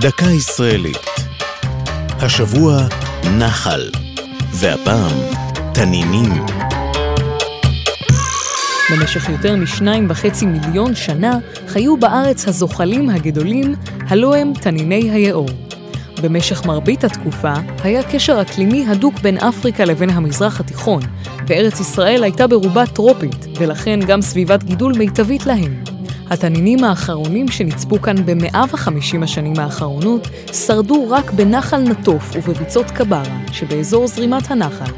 דקה ישראלית. השבוע נחל, והפעם תנינים. במשך יותר משניים וחצי מיליון שנה חיו בארץ הזוחלים הגדולים, הלא הם תניני היאור. במשך מרבית התקופה היה קשר אקלימי הדוק בין אפריקה לבין המזרח התיכון, וארץ ישראל הייתה ברובה טרופית, ולכן גם סביבת גידול מיטבית להם. התנינים האחרונים שנצפו כאן ב-150 השנים האחרונות שרדו רק בנחל נטוף ובביצות קברה, שבאזור זרימת הנחל.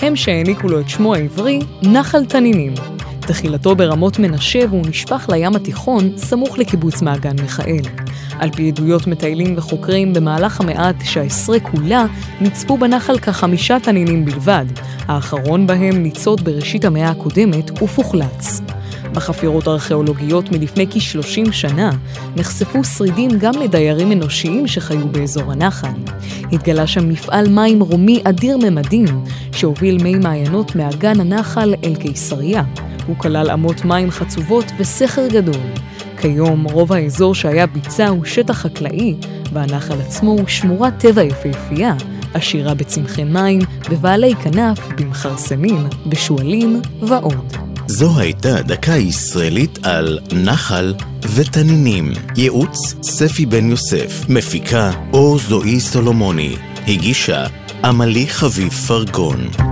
הם שהעניקו לו את שמו העברי, נחל תנינים. תחילתו ברמות מנשה והוא נשפך לים התיכון, סמוך לקיבוץ מעגן מיכאל. על פי עדויות מטיילים וחוקרים, במהלך המאה ה-19 כולה נצפו בנחל כחמישה תנינים בלבד, האחרון בהם ניצוד בראשית המאה הקודמת ופוחלץ. בחפירות ארכיאולוגיות מלפני כ-30 שנה נחשפו שרידים גם לדיירים אנושיים שחיו באזור הנחל. התגלה שם מפעל מים רומי אדיר ממדים, שהוביל מי מעיינות מאגן הנחל אל קיסריה. הוא כלל אמות מים חצובות וסכר גדול. כיום רוב האזור שהיה ביצה הוא שטח חקלאי, והנחל עצמו הוא שמורת טבע יפהפייה, עשירה בצמחי מים, בבעלי כנף, במכרסמים, בשועלים ועוד. זו הייתה דקה ישראלית על נחל ותנינים. ייעוץ ספי בן יוסף. מפיקה אור זועי סולומוני. הגישה עמלי חביב פרגון.